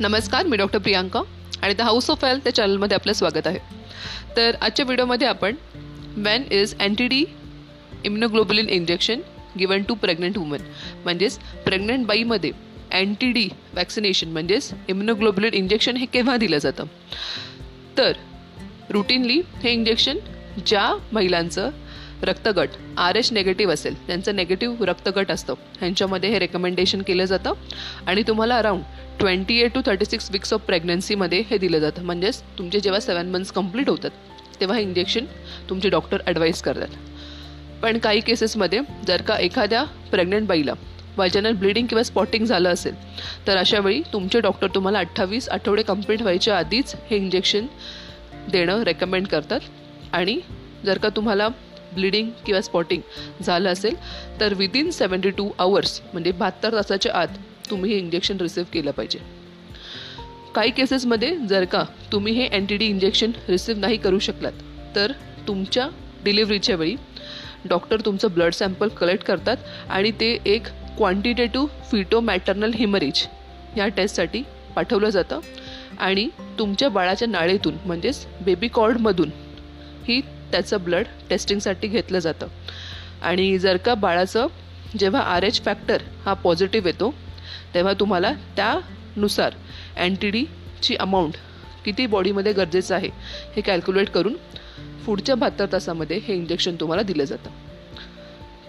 नमस्कार मी डॉक्टर प्रियांका आणि the house of health त्या चॅनलमध्ये आपलं स्वागत आहे. तर आजच्या व्हिडिओमध्ये आपण when is anti D immunoglobulin injection given to pregnant woman म्हणजेच प्रेग्नंट बाईमध्ये अँटी डी वॅक्सिनेशन म्हणजेच इम्युनोग्लोबुलिन इंजेक्शन हे केव्हा दिलं जातं? तर रुटीनली हे इंजेक्शन ज्या महिलांचं रक्तगट आर एच नेगेटिव्ह असेल. त्यांचं नेगेटिव्ह रक्तगट असतं. ह्यांच्यामध्ये हे रेकमेंडेशन केलं जातं. आणि तुम्हाला around twenty eight to thirty six weeks of प्रेग्नन्सीमध्ये हे दिलं जातं. म्हणजेच तुमचे जेव्हा सेवन मंथ्स कंप्लीट होतात तेव्हा हे इंजेक्शन तुमचे डॉक्टर ॲडवाईस करतात. पण काही केसेसमध्ये जर का एखाद्या प्रेग्नंट बाईला वायजनल ब्लिडिंग किंवा स्पॉटिंग झालं असेल तर अशावेळी तुमचे डॉक्टर तुम्हाला अठ्ठावीस आठवडे कंप्लीट व्हायच्या आधीच हे इंजेक्शन देणं रेकमेंड करतात. आणि जर का तुम्हाला ब्लिडिंग किंवा स्पॉटिंग झालं असेल तर विदिन सेवन्टी टू आवर्स म्हणजे बहात्तर तासाच्या आत तुम्ही हे इंजेक्शन रिसिव्ह केलं पाहिजे. काही केसेसमध्ये जर का तुम्ही हे अँटी डी इंजेक्शन रिसिव्ह नाही करू शकलात तर तुमच्या डिलिव्हरीच्या वेळी डॉक्टर तुमचं ब्लड सॅम्पल कलेक्ट करतात आणि ते एक क्वांटिटेटिव्ह फिटो मॅटर्नल हिमरेज या टेस्टसाठी पाठवलं जातं. आणि तुमच्या बाळाच्या नाळेतून म्हणजेच बेबी कॉर्डमधून ही त्याचं ब्लड टेस्टिंगसाठी घेतलं जातं. आणि जर का बाळाचं जेव्हा आर एच फॅक्टर हा पॉझिटिव्ह येतो तेव्हा तुम्हाला त्यानुसार अँटी डीची अमाऊंट किती बॉडीमध्ये गरजेचं आहे हे कॅल्क्युलेट करून पुढच्या बहात्तर तासामध्ये हे इंजेक्शन तुम्हाला दिलं जातं.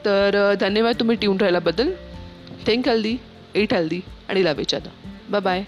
तर धन्यवाद तुम्ही ट्यून राहिल्याबद्दल. थँक हेल्दी एट हेल्दी आणि लावेच्या बाय बाय